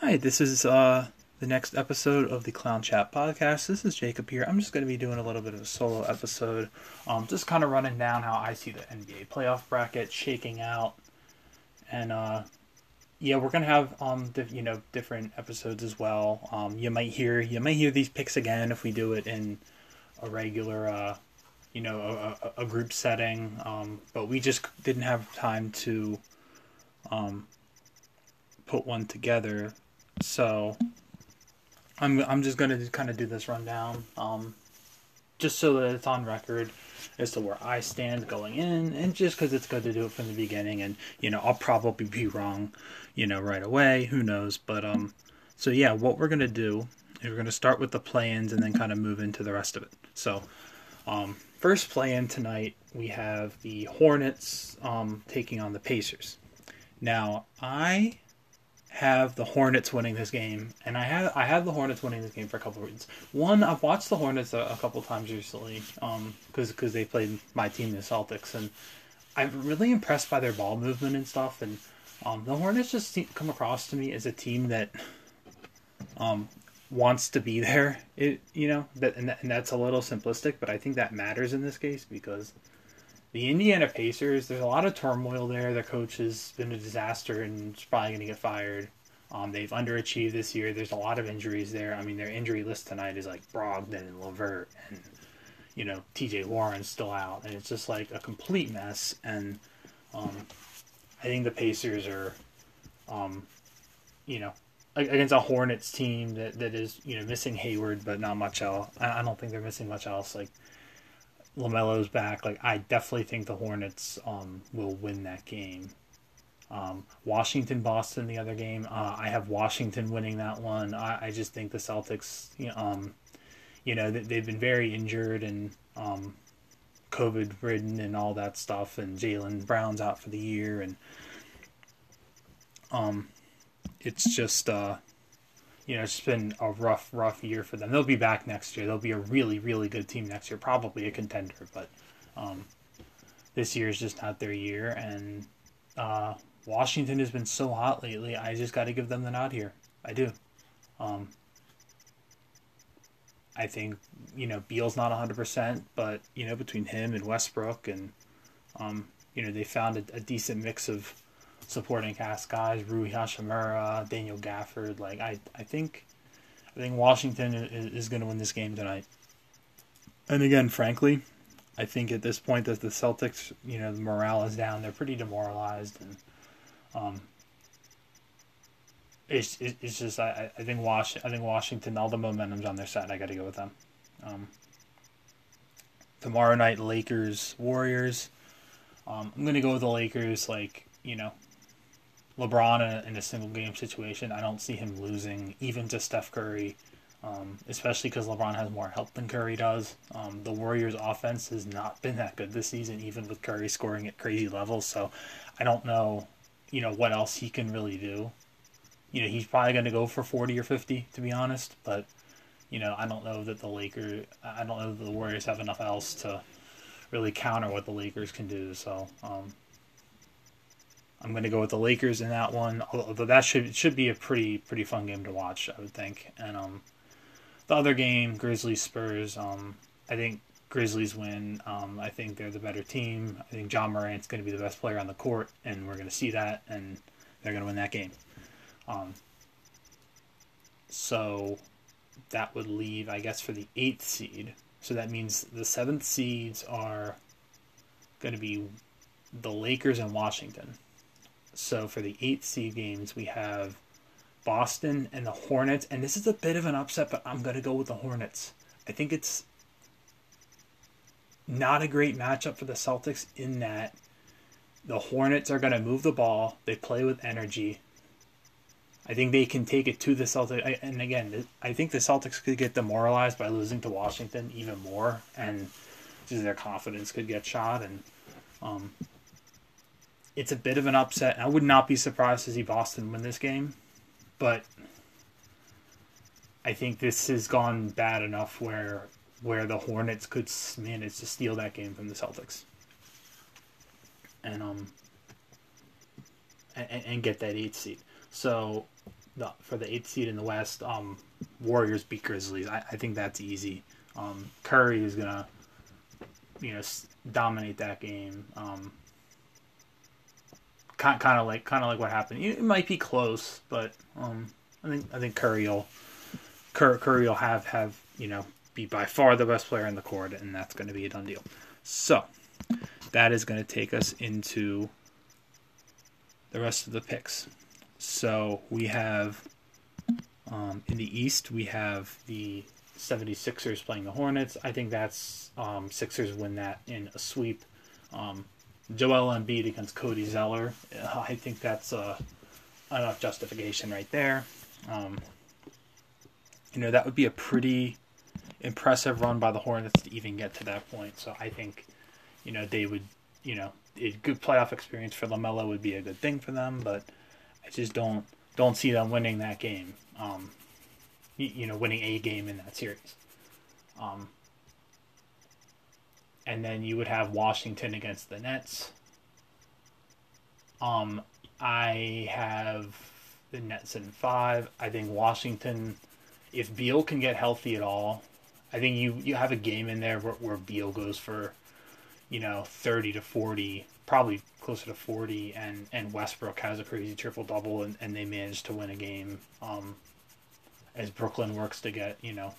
Hi, this is uh, the next episode of the Clown Chat podcast. This is Jacob here. I'm just going to be doing a little bit of a solo episode, um, just kind of running down how I see the NBA playoff bracket shaking out, and uh, yeah, we're gonna have um, di- you know, different episodes as well. Um, you might hear you might hear these picks again if we do it in a regular, uh, you know, a, a group setting. Um, but we just didn't have time to um, put one together so I'm I'm just gonna kind of do this rundown, um, just so that it's on record as to where I stand going in, and just because it's good to do it from the beginning, and you know I'll probably be wrong, you know, right away. Who knows? But um, so yeah, what we're gonna do is we're gonna start with the play-ins and then kind of move into the rest of it. So, um, first play-in tonight we have the Hornets um taking on the Pacers. Now I have the Hornets winning this game, and I have I have the Hornets winning this game for a couple of reasons. One, I've watched the Hornets a, a couple times recently, um, because because they played my team, the Celtics, and I'm really impressed by their ball movement and stuff. And um, the Hornets just seem, come across to me as a team that um wants to be there. It you know that and, that and that's a little simplistic, but I think that matters in this case because the Indiana Pacers, there's a lot of turmoil there. Their coach has been a disaster and is probably going to get fired. Um, they've underachieved this year. There's a lot of injuries there. I mean, their injury list tonight is like Brogdon and LeVert, and you know T.J. Warren's still out, and it's just like a complete mess. And um, I think the Pacers are, um, you know, against a Hornets team that, that is you know missing Hayward, but not much else. I don't think they're missing much else. Like LaMelo's back, like I definitely think the Hornets um, will win that game. Um, Washington Boston the other game, uh, I have Washington winning that one. I, I just think the Celtics, you know, um, you know, they've been very injured and um, COVID ridden and all that stuff, and Jaylen Brown's out for the year, and um, it's just uh, you know, it's been a rough, rough year for them. They'll be back next year. They'll be a really, really good team next year, probably a contender. But um, this year is just not their year. And uh, Washington has been so hot lately. I just got to give them the nod here. I do. Um, I think you know Beal's not hundred percent, but you know between him and Westbrook and um, you know they found a, a decent mix of supporting cast guys, Rui Hachimura, Daniel Gafford. Like I, I think, I think Washington is, is going to win this game tonight. And again, frankly, I think at this point that the Celtics, you know, the morale is down. They're pretty demoralized, and um, it's it's just I, I think Wash I think Washington all the momentum's on their side. I got to go with them. Um, tomorrow night, Lakers Warriors. Um, I'm gonna go with the Lakers. Like you know, LeBron in a, single game situation, I don't see him losing even to Steph Curry, um, especially because LeBron has more help than Curry does. Um, the Warriors' offense has not been that good this season, even with Curry scoring at crazy levels. So I don't know, you know, what else he can really do. You know, he's probably going to go for 40 or 50, to be honest. But, you know, I don't know that the Lakers, I don't know that the Warriors have enough else to really counter what the Lakers can do. So, um, I'm going to go with the Lakers in that one. Although that should should be a pretty pretty fun game to watch, I would think. And um, the other game, Grizzlies Spurs. Um, I think Grizzlies win. Um, I think they're the better team. I think Ja Morant's going to be the best player on the court, and we're going to see that, and they're going to win that game. Um, so that would leave, I guess, for the eighth seed. So that means the seventh seeds are going to be the Lakers and Washington. So for the eight seed games, we have Boston and the Hornets. And this is a bit of an upset, but I'm going to go with the Hornets. I think it's not a great matchup for the Celtics in that the Hornets are going to move the ball, they play with energy. I think they can take it to the Celtics. And again, I think the Celtics could get demoralized by losing to Washington even more, and their confidence could get shot. And um, it's a bit of an upset. I would not be surprised to see Boston win this game, but I think this has gone bad enough where where the Hornets could manage to steal that game from the Celtics, and um and, and get that eighth seed. So the for the eighth seed in the West. Um, Warriors beat Grizzlies. I, I think that's easy. Um, Curry is gonna, you know, dominate that game. Um, kind kind of like kind of like what happened. It might be close, but um, I think I think Curry will Curry, will have have you know be by far the best player in the court, and that's going to be a done deal. So that is going to take us into the rest of the picks. So we have um, in the East, we have the 76ers playing the Hornets. I think that's um, Sixers win that in a sweep. Um, Joel Embiid against Cody Zeller. I think that's uh, enough justification right there. Um, you know, that would be a pretty impressive run by the Hornets to even get to that point. So I think, you know, they would, you know, a good playoff experience for LaMelo would be a good thing for them, but I just don't don't see them winning that game. Um, you, you know, winning a game in that series. Um, and then you would have Washington against the Nets. Um, I have the Nets in five. I think Washington, if Beal can get healthy at all, I think you you have a game in there where, where Beal goes for, you know, thirty to forty, probably closer to forty, and and Westbrook has a crazy triple double, and, and they manage to win a game. Um, as Brooklyn works to get you know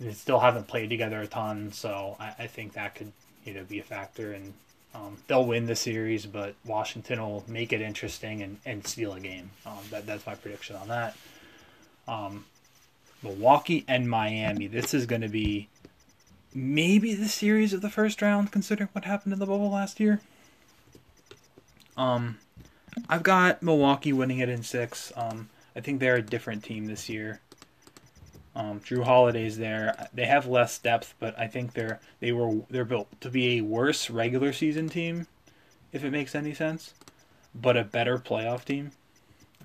they still haven't played together a ton, so I, I think that could you know be a factor, and um, they'll win the series, but Washington will make it interesting and, and steal a game. Um, that that's my prediction on that. Um, Milwaukee and Miami. This is going to be maybe the series of the first round, considering what happened in the bubble last year. Um, I've got Milwaukee winning it in six. Um, I think they're a different team this year. Um, Jrue Holiday's there. They have less depth, but I think they're they were they're built to be a worse regular season team, if it makes any sense, but a better playoff team,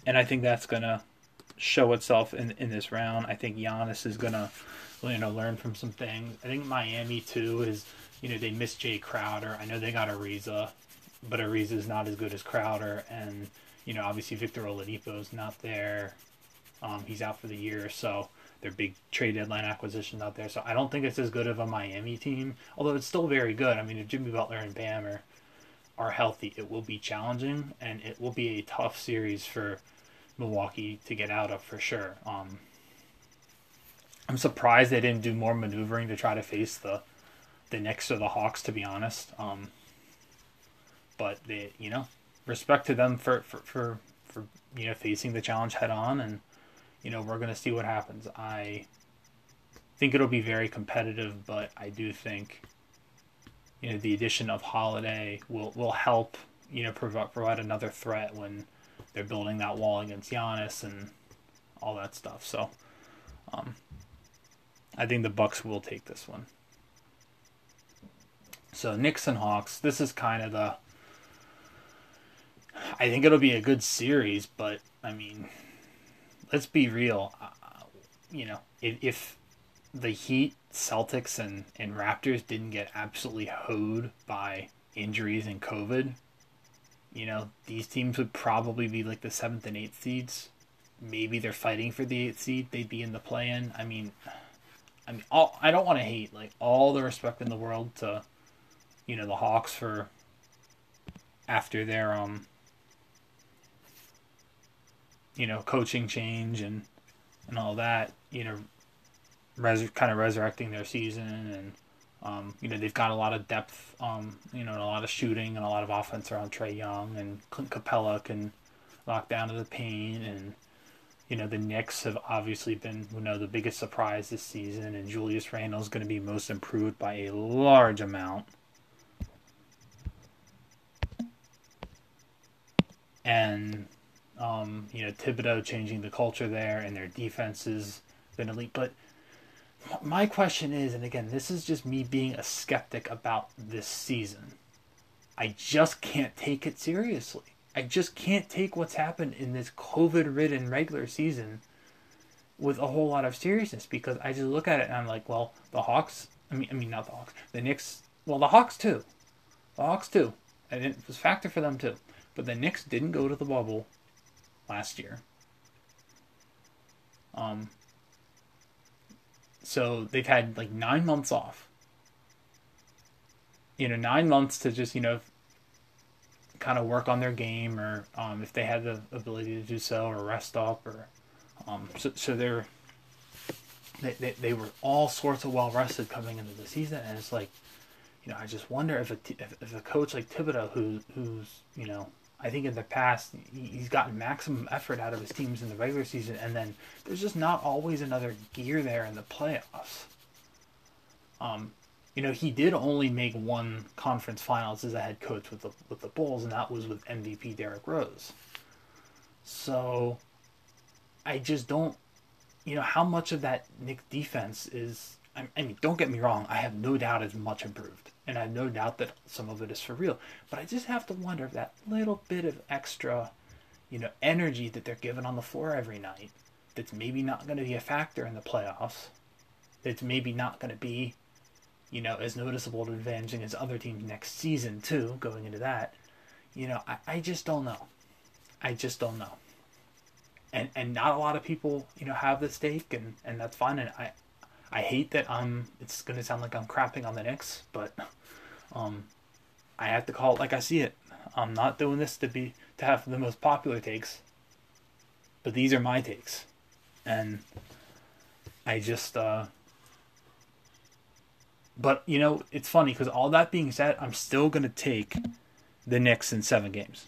and I think that's gonna show itself in in this round. I think Giannis is gonna you know learn from some things. I think Miami too is you know they missed Jay Crowder. I know they got Ariza, but Ariza is not as good as Crowder, and you know obviously Victor Oladipo is not there. Um, he's out for the year, so their big trade deadline acquisitions out there. So I don't think it's as good of a Miami team, although it's still very good. I mean, if Jimmy Butler and Bam are, are healthy, it will be challenging and it will be a tough series for Milwaukee to get out of for sure. Um, I'm surprised they didn't do more maneuvering to try to face the the Knicks or the Hawks, to be honest. Um, but they, you know, respect to them for, for, for, for you know facing the challenge head on and you know, we're going to see what happens. I think it'll be very competitive, but I do think, you know, the addition of Holiday will, will help, you know, provide, provide another threat when they're building that wall against Giannis and all that stuff. So, um, I think the Bucks will take this one. So Knicks and Hawks, this is kind of the. I think it'll be a good series, but I mean, let's be real. Uh, you know, if, if the Heat, Celtics, and, and Raptors didn't get absolutely hoed by injuries and COVID, you know, these teams would probably be like the seventh and eighth seeds. Maybe they're fighting for the eighth seed. They'd be in the play-in. I mean, I mean, all, I don't want to hate like all the respect in the world to, you know, the Hawks for after their um you know coaching change and and all that you know res- kind of resurrecting their season and um, you know they've got a lot of depth um, you know a lot of shooting and a lot of offense around Trae Young and Clint Capela can lock down to the paint and you know the Knicks have obviously been you know the biggest surprise this season and Julius Randle is going to be most improved by a large amount. And um, you know, Thibodeau changing the culture there and their defense has been elite. But my question is, and again, this is just me being a skeptic about this season. I just can't take it seriously. I just can't take what's happened in this COVID ridden regular season with a whole lot of seriousness because I just look at it and I'm like, well, the Hawks, I mean, I mean, not the Hawks, the Knicks, well, the Hawks too. The Hawks too. And it was a factor for them too. But the Knicks didn't go to the bubble last year. Um, so they've had like nine months off. You know, nine months to just you know kind of work on their game, or um, if they had the ability to do so, or rest up, or um, so, so they're they, they, they were all sorts of well rested coming into the season, and it's like, you know, I just wonder if a if, if a coach like Thibodeau, who who's you know, I think in the past he's gotten maximum effort out of his teams in the regular season, and then there's just not always another gear there in the playoffs. Um, you know, he did only make one conference finals as a head coach with the with the Bulls, and that was with MVP Derrick Rose. So, I just don't, you know, how much of that Knick defense is. I mean, don't get me wrong. I have no doubt it's much improved, and I have no doubt that some of it is for real. But I just have to wonder if that little bit of extra, you know, energy that they're given on the floor every night, that's maybe not going to be a factor in the playoffs. That's maybe not going to be you know, as noticeable to advancing as other teams next season too, going into that. You know, I, I just don't know. I just don't know. And and not a lot of people, you know, have the stake and, and that's fine and I I hate that I'm it's gonna sound like I'm crapping on the Knicks, but um I have to call it like I see it. I'm not doing this to be to have the most popular takes. But these are my takes. And I just uh but you know, it's funny because all that being said, I'm still gonna take the Knicks in seven games.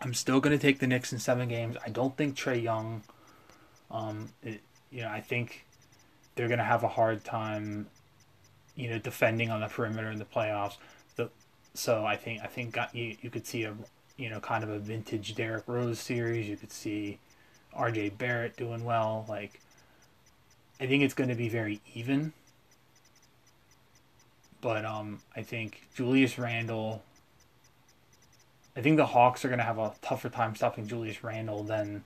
I'm still gonna take the Knicks in seven games. I don't think Trae Young. Um, it, you know, I think they're gonna have a hard time, you know, defending on the perimeter in the playoffs. The so I think I think you you could see a you know kind of a vintage Derrick Rose series. You could see R.J. Barrett doing well. Like I think it's going to be very even but um, I think Julius Randle. I think the Hawks are going to have a tougher time stopping Julius Randle than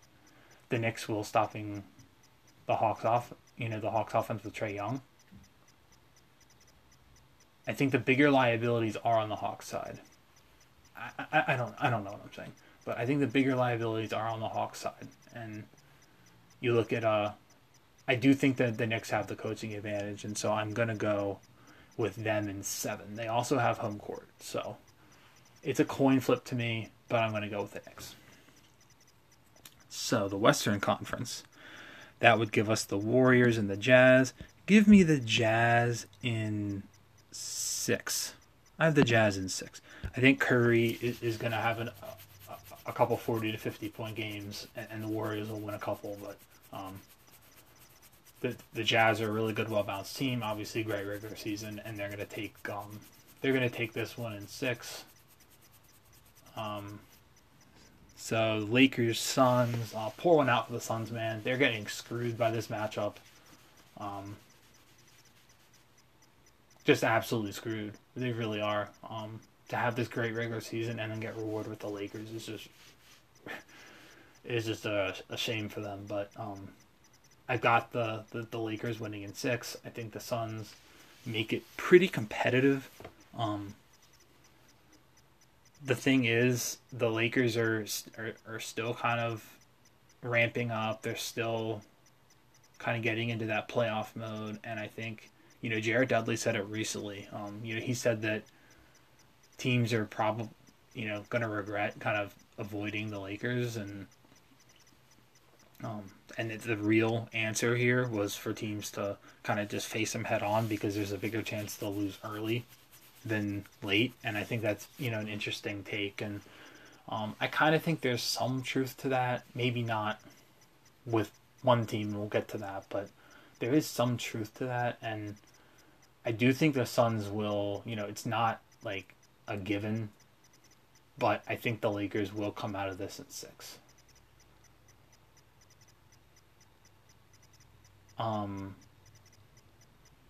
the Knicks will stopping the Hawks off. You know, the Hawks offense with Trae Young. I think the bigger liabilities are on the Hawks side. I, I, I don't I don't know what I'm saying, but I think the bigger liabilities are on the Hawks side. And you look at uh, I do think that the Knicks have the coaching advantage, and so I'm gonna go with them in seven. They also have home court, so it's a coin flip to me, but I'm to go with the Knicks. So the Western Conference, that would give us the Warriors and the Jazz. Give me the Jazz in six. I have the Jazz in six. I think Curry is, is going to have an, a, a, couple 40 to 50 point games, and, and, the Warriors will win a couple, but um, the the Jazz are a really good, well balanced team. Obviously, great regular season, and they're gonna take um, they're gonna take this one in six. Um, so Lakers, Suns, uh, pour one out for the Suns, man. They're getting screwed by this matchup. Um, just absolutely screwed. They really are. Um, to have this great regular season and then get rewarded with the Lakers is just is just a, a shame for them. But um, I've got the, the, the Lakers winning in six. I think the Suns make it pretty competitive. Um, the thing is, the Lakers are, are are still kind of ramping up. They're still kind of getting into that playoff mode, and I think you know Jared Dudley said it recently. Um, you know, he said that teams are probably you know going to regret kind of avoiding the Lakers and um, and the real answer here was for teams to kind of just face them head on because there's a bigger chance they'll lose early than late. And I think that's you know an interesting take. And um, I kind of think there's some truth to that. Maybe not with one team. We'll get to that, but there is some truth to that. And I do think the Suns will. You know, it's not like a given, but I think the Lakers will come out of this at six. Um,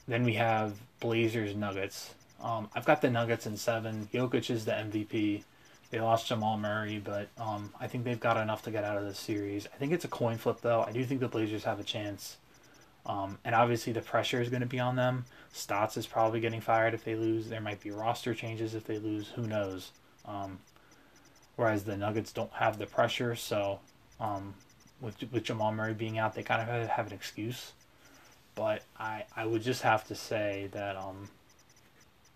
then we have Blazers Nuggets. Um, I've got the Nuggets in seven. Jokic is the MVP. They lost Jamal Murray, but um, I think they've got enough to get out of this series. I think it's a coin flip, though. I do think the Blazers have a chance. Um, and obviously, the pressure is going to be on them. Stotts is probably getting fired if they lose. There might be roster changes if they lose. Who knows? Um, whereas the Nuggets don't have the pressure, so um, with with Jamal Murray being out, they kind of have, an excuse. But I I would just have to say that um,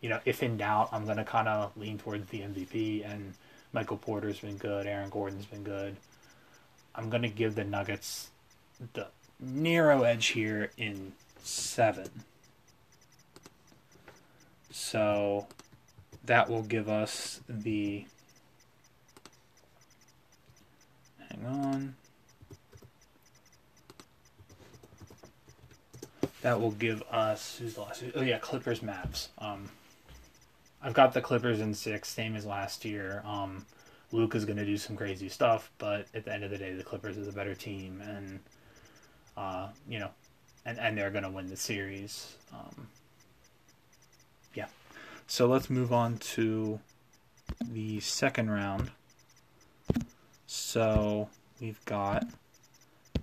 you know, if in doubt, I'm gonna kind of lean towards the MVP. And Michael Porter's been good. Aaron Gordon's been good. I'm gonna give the Nuggets the narrow edge here in seven. So that will give us the. Hang on. That will give us who's the last? Oh yeah, Clippers Mavs. Um, I've got the Clippers in six, same as last year. Um, Luka is going to do some crazy stuff, but at the end of the day, the Clippers is a better team, and uh, you know, and and they're going to win the series. Um, yeah. So let's move on to the second round. So we've got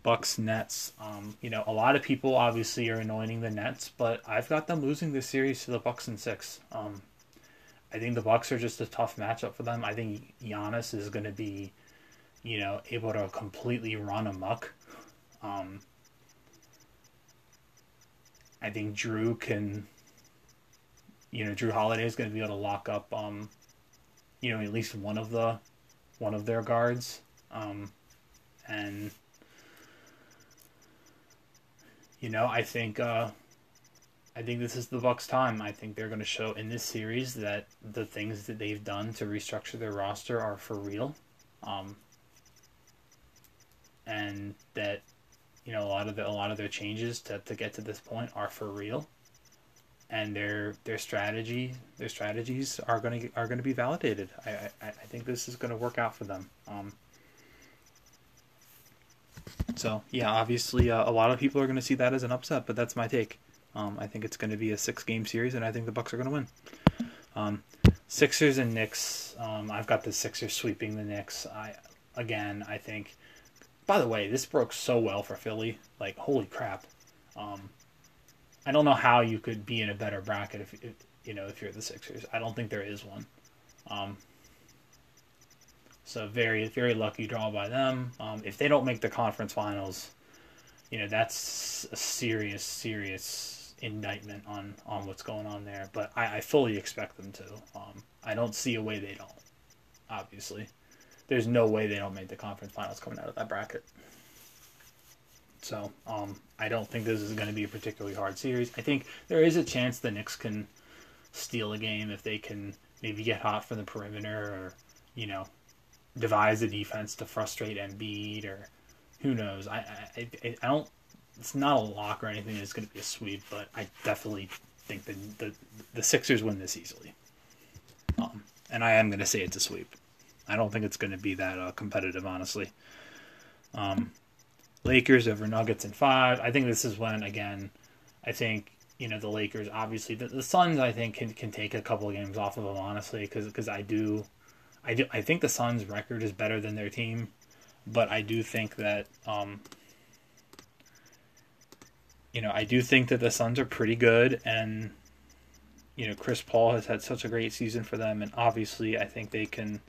Bucks Nets. Um, you know, a lot of people obviously are anointing the Nets, but I've got them losing this series to the Bucks in six. Um, I think the Bucks are just a tough matchup for them. I think Giannis is going to be, you know, able to completely run amok. Um, I think Jrue can, you know, Jrue Holiday is going to be able to lock up, um, you know, at least one of the, one of their guards, um, and, you know, I think. Uh, I think this is the Bucks' time. I think they're going to show in this series that the things that they've done to restructure their roster are for real, um, and that you know a lot of the, a lot of their changes to, to get to this point are for real, and their their strategy their strategies are going to are going to be validated. I, I, I think this is going to work out for them. Um, so yeah, obviously uh, a lot of people are going to see that as an upset, but that's my take. Um, I think it's going to be a six game series, and I think the Bucks are going to win. Um, Sixers and Knicks. Um, I've got the Sixers sweeping the Knicks. I again, I think. By the way, this broke so well for Philly. Like, holy crap! Um, I don't know how you could be in a better bracket if, if you know if you're the Sixers. I don't think there is one. Um, so very very lucky draw by them. Um, if they don't make the conference finals, you know that's a serious serious indictment on on what's going on there, but I, I fully expect them to. Um, I don't see a way they don't. Obviously, there's no way they don't make the conference finals coming out of that bracket. So um, I don't think this is going to be a particularly hard series. I think there is a chance the Knicks can steal a game if they can maybe get hot from the perimeter or you know devise a defense to frustrate Embiid or who knows. I I, I don't it's not a lock or anything. It's going to be a sweep, but I definitely think the the, the Sixers win this easily. Um, and I am going to say it's a sweep. I don't think it's going to be that uh, competitive, honestly. Um, Lakers over Nuggets in five. I think this is when again. I think you know the Lakers. Obviously, the, the Suns. I think can can take a couple of games off of them, honestly, because because I do, I do. I think the Suns' record is better than their team, but I do think that um, you know, I do think that the Suns are pretty good, and you know, Chris Paul has had such a great season for them, and obviously, I think they can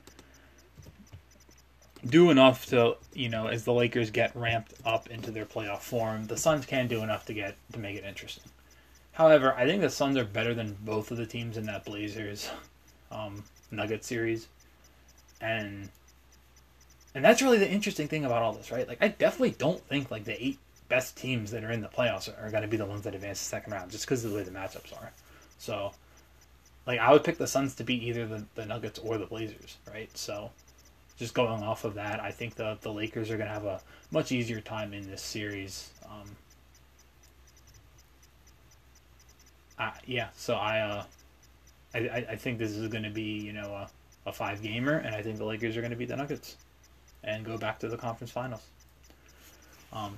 do enough to, you know, as the Lakers get ramped up into their playoff form, the Suns can do enough to get to make it interesting. However, I think the Suns are better than both of the teams in that Blazers um, Nugget series, and and that's really the interesting thing about all this, right? Like, I definitely don't think like the eight best teams that are in the playoffs are, going to be the ones that advance the second round, just because of the way the matchups are. So, like, I would pick the Suns to beat either the, the Nuggets or the Blazers, right? So, just going off of that, I think the the Lakers are going to have a much easier time in this series. Um, I, yeah, so I, uh, I I think this is going to be you know a, a five gamer, and I think the Lakers are going to beat the Nuggets and go back to the conference finals. Um,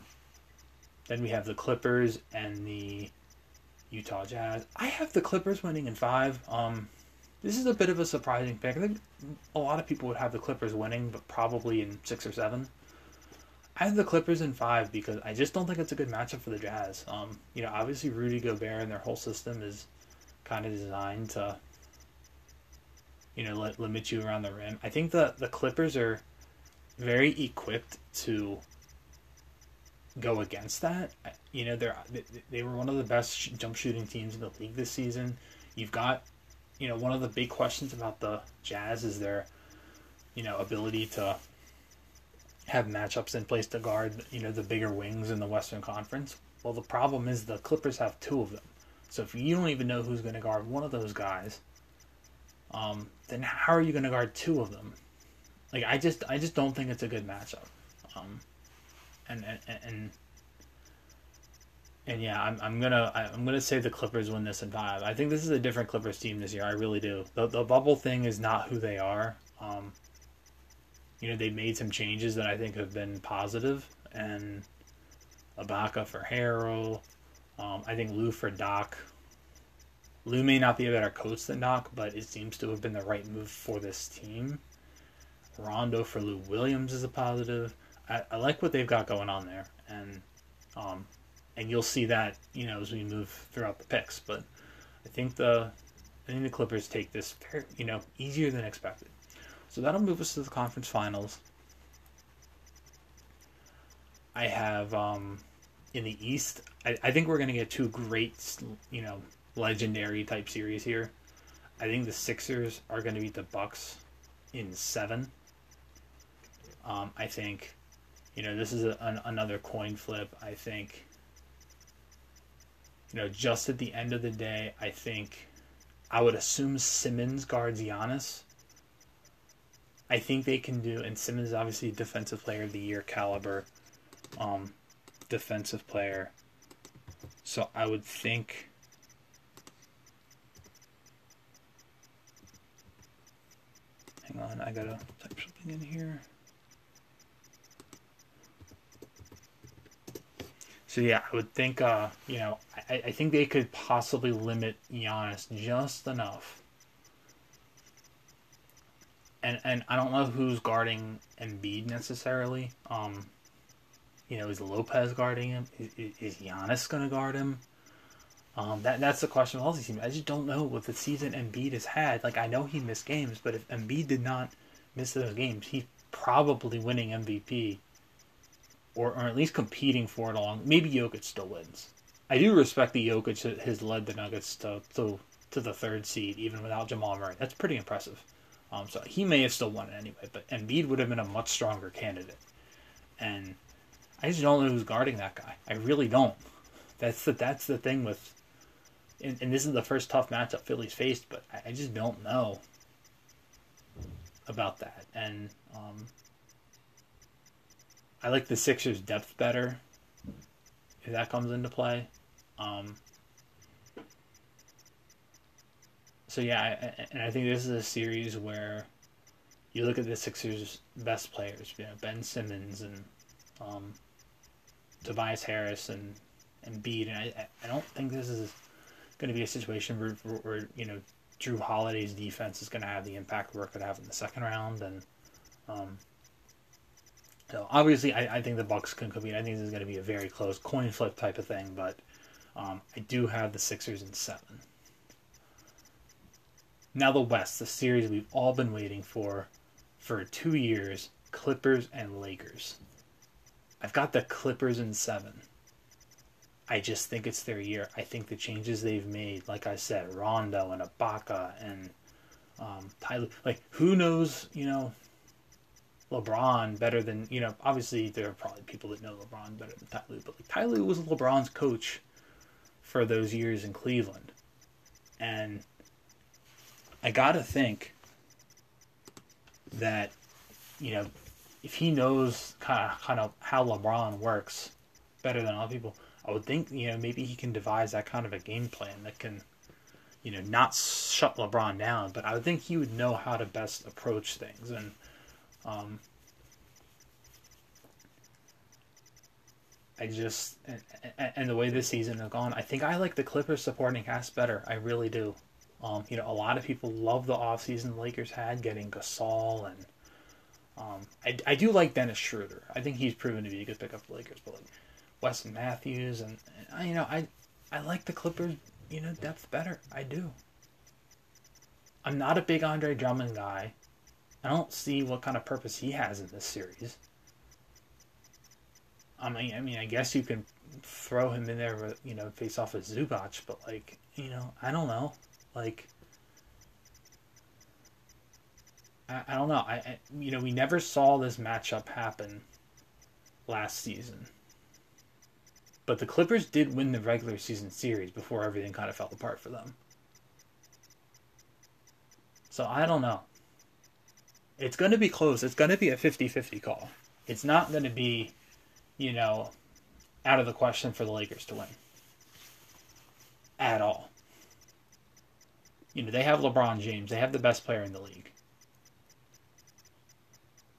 then we have the Clippers and the Utah Jazz. I have the Clippers winning in five. Um, this is a bit of a surprising pick. I think a lot of people would have the Clippers winning, but probably in six or seven. I have the Clippers in five because I just don't think it's a good matchup for the Jazz. Um, you know, obviously Rudy Gobert and their whole system is kind of designed to, you know, let, limit you around the rim. I think the the Clippers are very equipped to go against that. You know, they're they were one of the best jump shooting teams in the league this season. You've got, you know, one of the big questions about the Jazz is their, you know, ability to have matchups in place to guard, you know, the bigger wings in the Western Conference. Well, the problem is the Clippers have two of them. So if you don't even know who's going to guard one of those guys, um, then how are you going to guard two of them? Like I just I just don't think it's a good matchup. Um, and and and, and yeah, I'm, I'm gonna I'm gonna say the Clippers win this in five. I think this is a different Clippers team this year. I really do. The the bubble thing is not who they are. Um, you know they made some changes that I think have been positive, and Ibaka for Harrell. Um, I think Lou for Doc. Lou may not be a better coach than Doc, but it seems to have been the right move for this team. Rondo for Lou Williams is a positive. I, I like what they've got going on there, and um, and you'll see that you know as we move throughout the picks. But I think the I think the Clippers take this you know easier than expected. So that'll move us to the conference finals. I have um, in the East. I, I think we're going to get two great, you know, legendary type series here. I think the Sixers are going to beat the Bucks in seven. Um, I think you know, this is a, an, another coin flip. I think, you know, just at the end of the day, I think I would assume Simmons guards Giannis. I think they can do, and Simmons is obviously defensive player of the year caliber, um, defensive player. So I would think. Hang on, I gotta type something in here. So yeah, I would think, uh, you know, I, I think they could possibly limit Giannis just enough. And and I don't know who's guarding Embiid necessarily. Um, you know, is Lopez guarding him? Is, is Giannis going to guard him? Um, that that's the question of all these teams. I just don't know what the season Embiid has had. Like I know he missed games, but if Embiid did not miss those games, he's probably winning MVP or, or at least competing for it along. Maybe Jokic still wins. I do respect the Jokic has led the Nuggets to, to to the third seed even without Jamal Murray. That's pretty impressive. Um, so he may have still won it anyway, but Embiid would have been a much stronger candidate. And I just don't know who's guarding that guy. I really don't. That's the that's the thing with, and, and this is the first tough matchup Philly's faced, but I, I just don't know about that. And um, I like the Sixers' depth better if that comes into play. Um, so yeah, I, and I think this is a series where you look at the Sixers' best players, you know, Ben Simmons and um, Tobias Harris and and Bede, and I I don't think this is going to be a situation where, where, you know Jrue Holiday's defense is going to have the impact where it could have in the second round, and um, so obviously, I, I think the Bucks can compete. I think this is going to be a very close coin flip type of thing, but um, I do have the Sixers in seven. Now the West, the series we've all been waiting for for two years: Clippers and Lakers. I've got the Clippers in seven. I just think it's their year. I think the changes they've made, like I said, Rondo and Ibaka and um, Ty Lue, like who knows, you know, LeBron better than you know. Obviously, there are probably people that know LeBron better than Ty Lue, but like Ty Lue was LeBron's coach for those years in Cleveland, and I gotta think that you know if he knows kind of kind of how LeBron works better than other people, I would think you know maybe he can devise that kind of a game plan that can you know not shut LeBron down, but I would think he would know how to best approach things and um, I just and, and, the way this season has gone, I think I like the Clippers supporting cast better. I really do. Um, you know, a lot of people love the offseason the Lakers had, getting Gasol and um, I, I do like Dennis Schroeder. I think he's proven to be a good pickup for Lakers, but like Wesley Matthews and, and you know, I I like the Clippers, you know, depth better. I do. I'm not a big Andre Drummond guy. I don't see what kind of purpose he has in this series. I mean, I mean, I guess you can throw him in there, you know, face off with Zubac, but like, you know, I don't know, like. I, I don't know. I, I you know we never saw this matchup happen last season. But the Clippers did win the regular season series before everything kind of fell apart for them. So I don't know. It's going to be close. It's going to be a 50 50 call. It's not going to be, you know, out of the question for the Lakers to win. At all. You know, they have LeBron James, they have the best player in the league.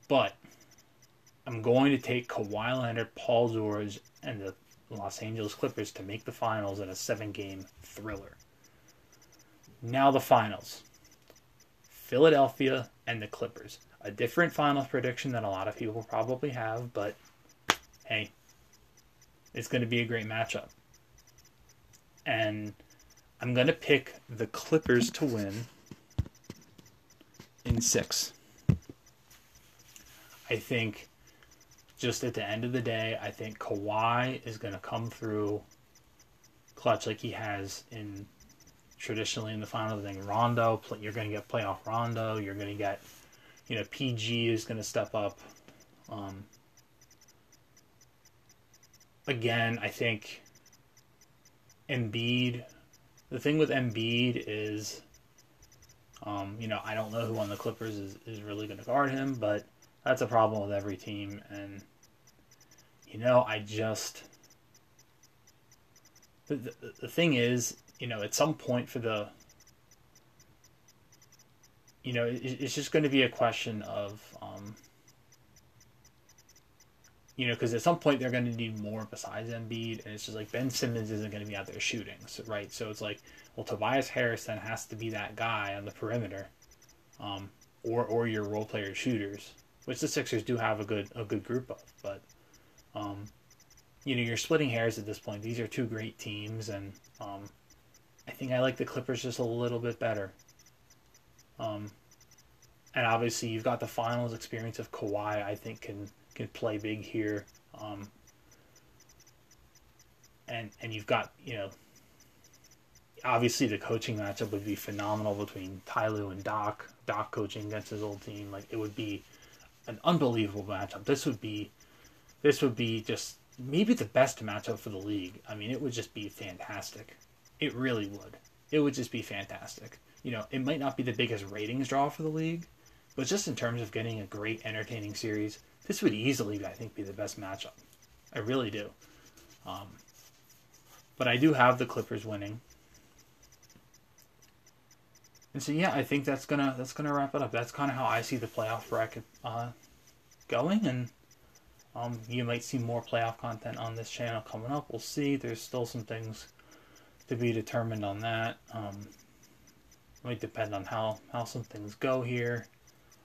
But I'm going to take Kawhi Leonard, Paul George, and the Los Angeles Clippers to make the finals in a seven game thriller. Now, the finals Philadelphia and the Clippers. A different finals prediction than a lot of people probably have, but hey, it's going to be a great matchup. And I'm going to pick the Clippers to win in six. I think just at the end of the day, I think Kawhi is going to come through clutch like he has in traditionally in the final I think Rondo, you're going to get playoff Rondo. You're going to get, you know, PG is going to step up. Um, again, I think Embiid. The thing with Embiid is, um, you know, I don't know who on the Clippers is, is really going to guard him, but that's a problem with every team. And, you know, I just. The, the, the thing is, you know, at some point for the. You know, it, it's just going to be a question of. Um, you know, because at some point they're going to need more besides Embiid, and it's just like Ben Simmons isn't going to be out there shooting, so, right? So it's like, well, Tobias Harris then has to be that guy on the perimeter, um, or or your role player shooters, which the Sixers do have a good a good group of. But um, you know, you're splitting hairs at this point. These are two great teams, and um, think I like the Clippers just a little bit better. Um, and obviously, you've got the finals experience of Kawhi. I think can can play big here. Um, and and you've got you know obviously the coaching matchup would be phenomenal between Ty Lue and Doc. Doc coaching against his old team, like it would be an unbelievable matchup. This would be this would be just maybe the best matchup for the league. I mean, it would just be fantastic. It really would. It would just be fantastic. You know, it might not be the biggest ratings draw for the league, but just in terms of getting a great, entertaining series, this would easily, I think, be the best matchup. I really do. Um, but I do have the Clippers winning. And so yeah, I think that's gonna that's gonna wrap it up. That's kind of how I see the playoff bracket uh, going, and um, you might see more playoff content on this channel coming up. We'll see. There's still some things to be determined on that. Um, might depend on how how some things go here.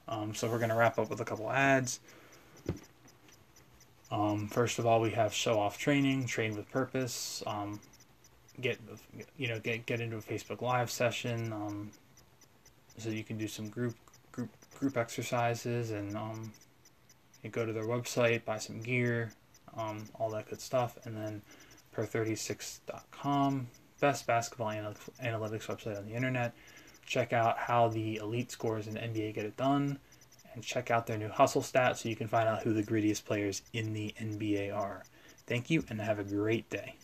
Um, so we're gonna wrap up with a couple ads. Um, first of all, we have show off training, train with purpose. Um, get you know get get into a Facebook Live session. Um, so you can do some group group group exercises and um, you go to their website, buy some gear, um, all that good stuff, and then per36.com, best basketball analytics website on the internet. Check out how the elite scores in the NBA get it done, and check out their new hustle stats so you can find out who the grittiest players in the NBA are. Thank you, and have a great day.